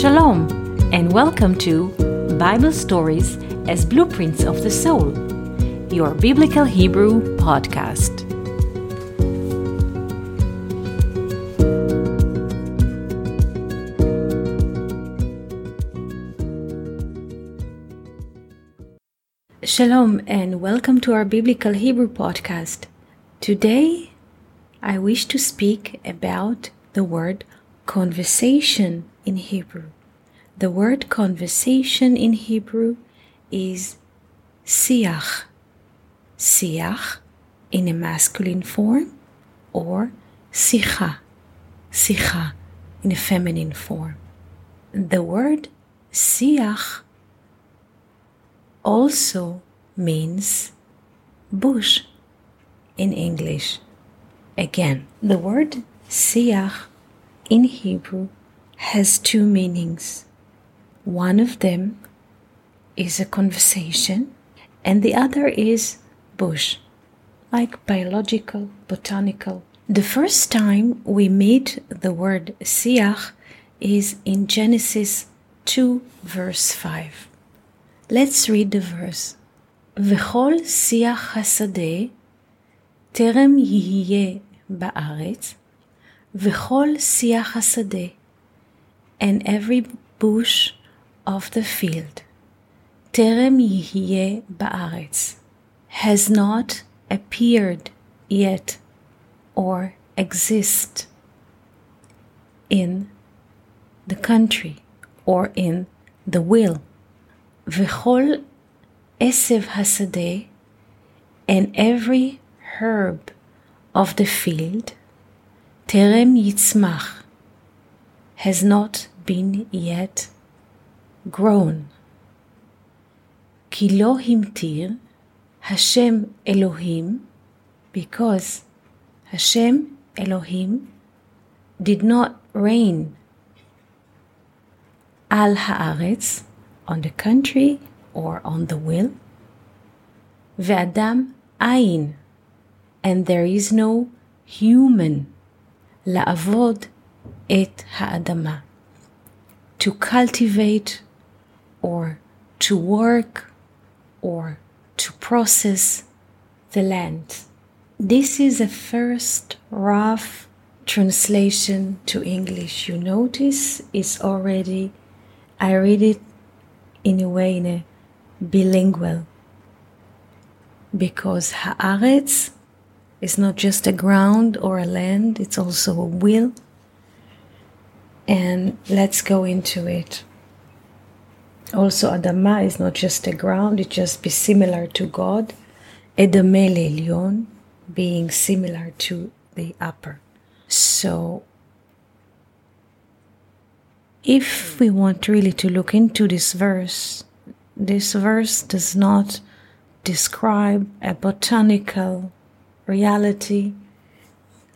Shalom, and welcome to Bible Stories as Blueprints of the Soul, your Biblical Hebrew podcast. Shalom, and welcome to our Biblical Hebrew podcast. Today, I wish to speak about the word conversation in Hebrew. The word conversation in Hebrew is siach. Siach in a masculine form or sicha. Sicha in a feminine form. The word siach also means bush in English. Again, the word siach in Hebrew has two meanings. One of them is a conversation, and the other is bush, like biological, botanical. The first time we meet the word siach is in Genesis 2, verse 5. Let's read the verse. וכל שיח השדה טרם יהיה בארץ, וכל שיח השדה and every bush of the field, terem yihye ba'aretz, has not appeared yet or exist in the country or in the will. V'chol esev hasadeh and every herb of the field, terem yitzmach, has not been yet grown. כי לא Hashem Elohim, because Hashem Elohim did not rain al haaretz on the country or on the will, ve'adam ain, and there is no human la'avod et ha'adamah to cultivate or to work or to process the land. This is a first rough translation to English. You notice it's already, I read it in a way, in a bilingual, because haaretz is not just a ground or a land, it's also a will and let's go into it. Also, Adama is not just a ground, it just be similar to God. Edamel Elyon, being similar to the upper. So, if we want really to look into this verse, this verse does not describe a botanical reality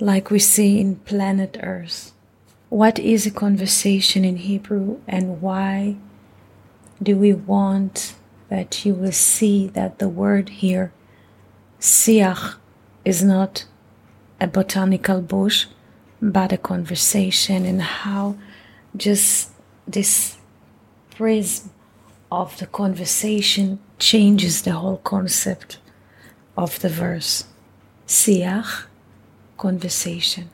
like we see in planet Earth. What is a conversation in Hebrew and why do we want that you will see that the word here, siach, is not a botanical bush, but a conversation, and how just this prism of the conversation changes the whole concept of the verse. Siach, conversation.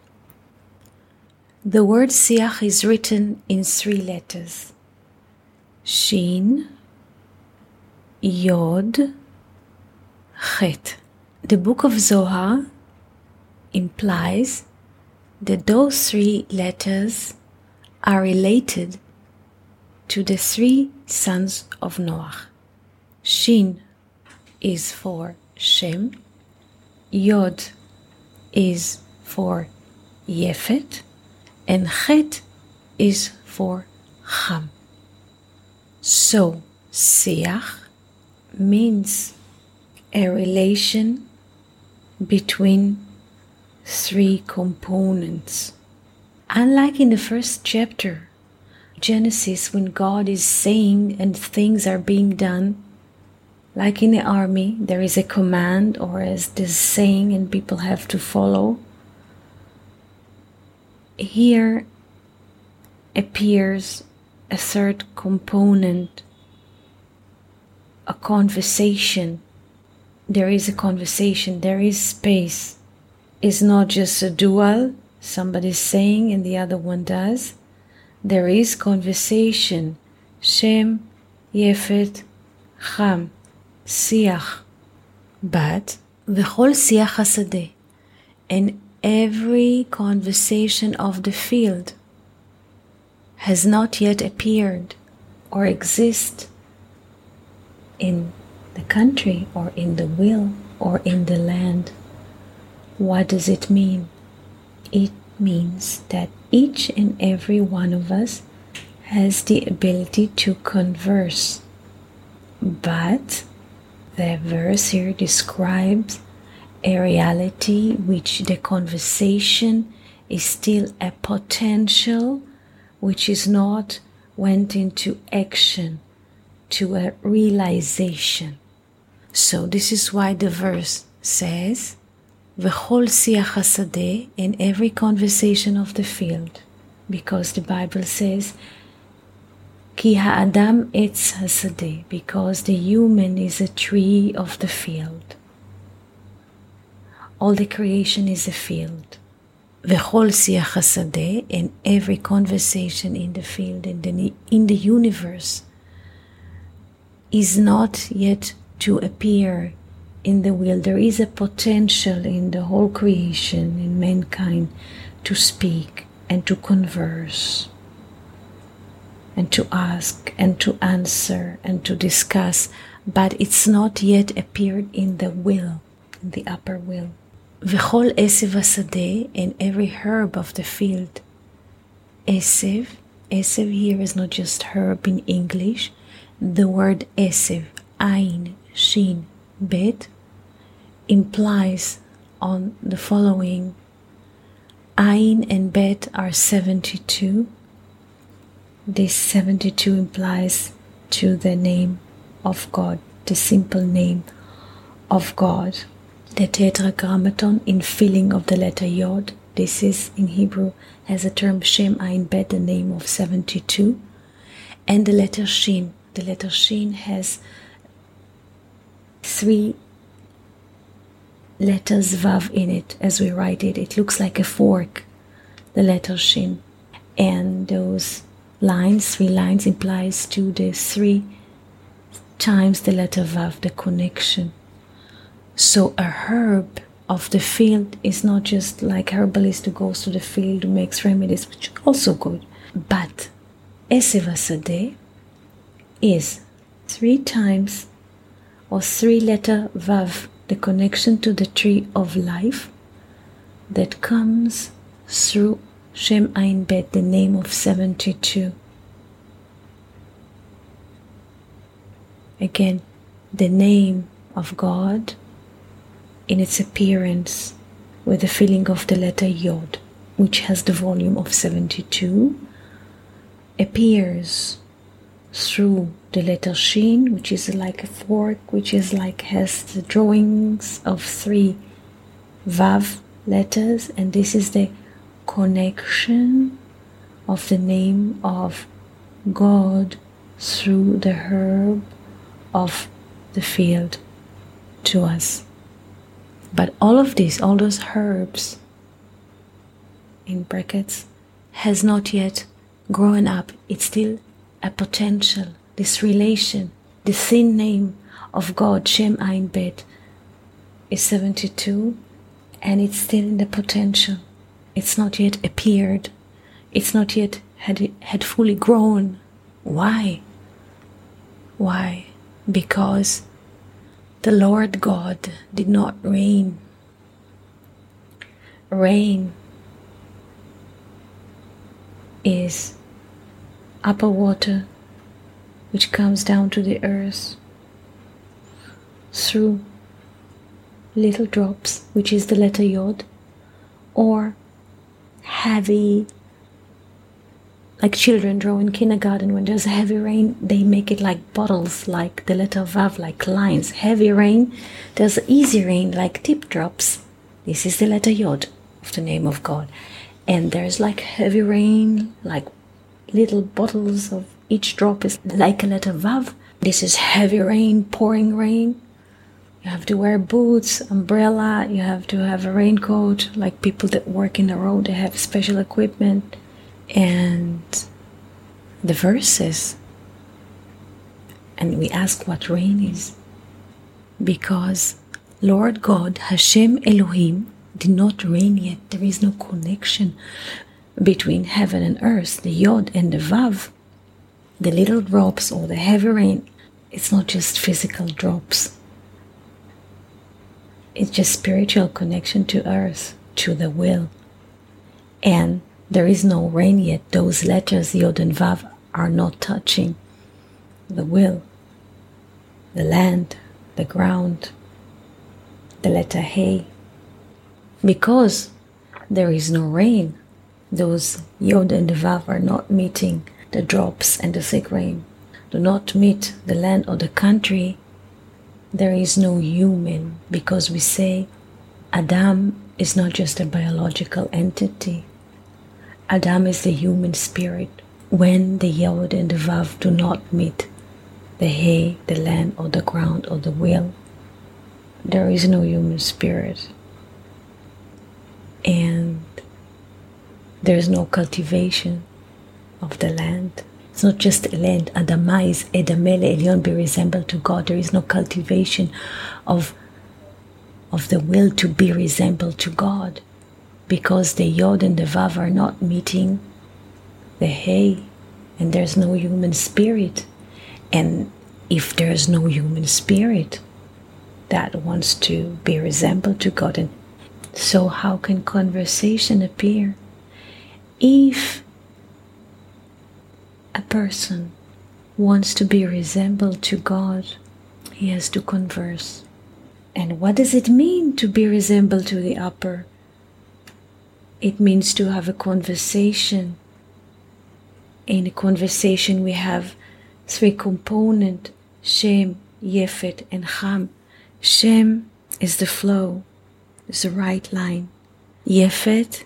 The word siach is written in three letters Shin, Yod, Chet. The book of Zohar implies that those three letters are related to the three sons of Noah. Shin is for Shem, Yod is for Yefet, and Chet is for Ham. So, Siach means a relation between three components. Unlike in the first chapter, Genesis, when God is saying and things are being done, like in the army, there is a command or as this saying and people have to follow here appears a third component a conversation. There is a conversation. There is space. It's not just a dual somebody's saying and the other one does. There is conversation. Shem yefet cham siach. But the whole siach hasadeh and every conversation of the field has not yet appeared or exist in the country or in the will or in the land. What does it mean? It means that each and every one of us has the ability to converse. But the verse here describes a reality which the conversation is still a potential which is not went into action to a realization. So this is why the verse says, "V'chol siach hasadeh" in every conversation of the field, because the Bible says, "Ki ha'adam etz hasadeh," because the human is a tree of the field. All the creation is a field. V'chol siach hasadeh, in every conversation in the field, in the, in the universe, is not yet to appear in the will. There is a potential in the whole creation, in mankind, to speak and to converse and to ask and to answer and to discuss, but it's not yet appeared in the will, in the upper will. V'chol esev asadeh, and every herb of the field. Esev, esev here is not just herb in English. The word esev, ain, shin, bet, implies on the following. Ain and bet are 72. This 72 implies to the name of God, the simple name of God the tetragrammaton in filling of the letter Yod. This is in Hebrew has a term Shem Ain Bet, the name of 72. And the letter Shin. The letter Shin has three letters Vav in it as we write it. It looks like a fork, the letter Shin. And those lines, three lines, implies to the three times the letter Vav, the connection. So a herb of the field is not just like herbalist who goes to the field who makes remedies, which also good. But Esevasade is three times or three letter Vav, the connection to the tree of life that comes through Shem Ain Bet, the name of 72. Again, the name of God in its appearance with the filling of the letter Yod, which has the volume of 72, appears through the letter Shin, which is like a fork, which is like has the drawings of three Vav letters, and this is the connection of the name of God through the herb of the field to us. But all of this, all those herbs in brackets, has not yet grown up. It's still a potential, this relation, the thin name of God, Shem Ain Bet, is 72 and it's still in the potential. It's not yet appeared. It's not yet had, had fully grown. Why? Why? Because the Lord God did not rain. Rain is upper water which comes down to the earth through little drops, which is the letter Yod, or heavy like children draw in kindergarten when there's heavy rain they make it like bottles like the letter vav like lines heavy rain there's easy rain like tip drops this is the letter yod of the name of god and there's like heavy rain like little bottles of Each drop is like a letter Vav. This is heavy rain, pouring rain. You have to wear boots, umbrella, you have to have a raincoat, like people that work in the road, they have special equipment. And the verses. And we ask what rain is. Because Lord God, Hashem Elohim, did not rain yet. There is no connection between heaven and earth, the Yod and the Vav. The little drops or the heavy rain, it's not just physical drops. It's just spiritual connection to earth, to the will. And there is no rain yet. Those letters, Yod and Vav, are not touching the will, the land, the ground, the letter Hey. Because there is no rain, those Yod and Vav are not meeting the drops and the thick rain, do not meet the land or the country. There is no human because we say Adam is not just a biological entity. Adam is the human spirit. When the Yod and the Vav do not meet the hay, the land, or the ground, or the will, there is no human spirit. And there's no cultivation of the land. It's not just land. Adama is Edamele Elyon be resembled to God. There is no cultivation of, of the will to be resembled to God because the Yod and the Vav are not meeting the Hey and there's no human spirit. And if there's no human spirit that wants to be resembled to God, and so how can conversation appear? If a person wants to be resembled to God, he has to converse. And what does it mean to be resembled to the upper? It means to have a conversation. In a conversation, we have three components Shem, Yefet, and Cham. Shem is the flow, is the right line. Yefet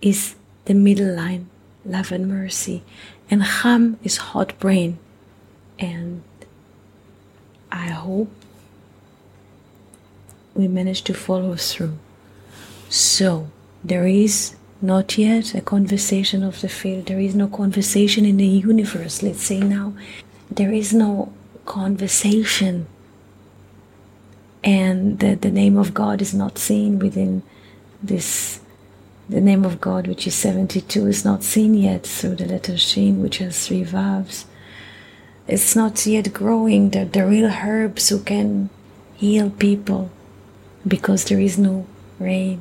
is the middle line, love and mercy. And Cham is hot brain. And I hope we manage to follow through. So, there is not yet a conversation of the field. There is no conversation in the universe. Let's say now, there is no conversation. And the, the name of God is not seen within this the name of God, which is 72, is not seen yet through the letter Shin, which has three vowels. It's not yet growing, the, the real herbs who can heal people because there is no rain.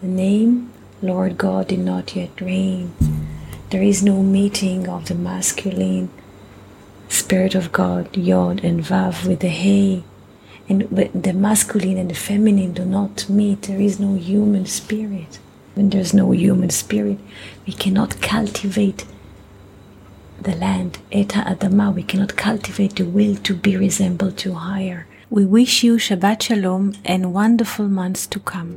The name Lord God did not yet rain. There is no meeting of the masculine Spirit of God, Yod and Vav with the Hey. And the masculine and the feminine do not meet. There is no human spirit. When there's no human spirit, we cannot cultivate the land, Eta Adama, we cannot cultivate the will to be resembled to higher. We wish you Shabbat Shalom and wonderful months to come.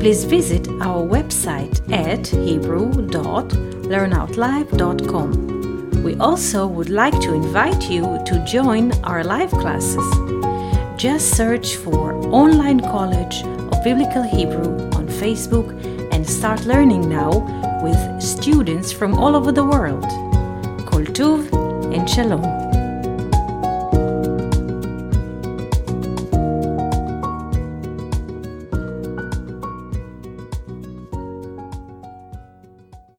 please visit our website at hebrew.learnoutlive.com. We also would like to invite you to join our live classes. Just search for Online College of Biblical Hebrew on Facebook and start learning now with students from all over the world. Kol Tuv and Shalom.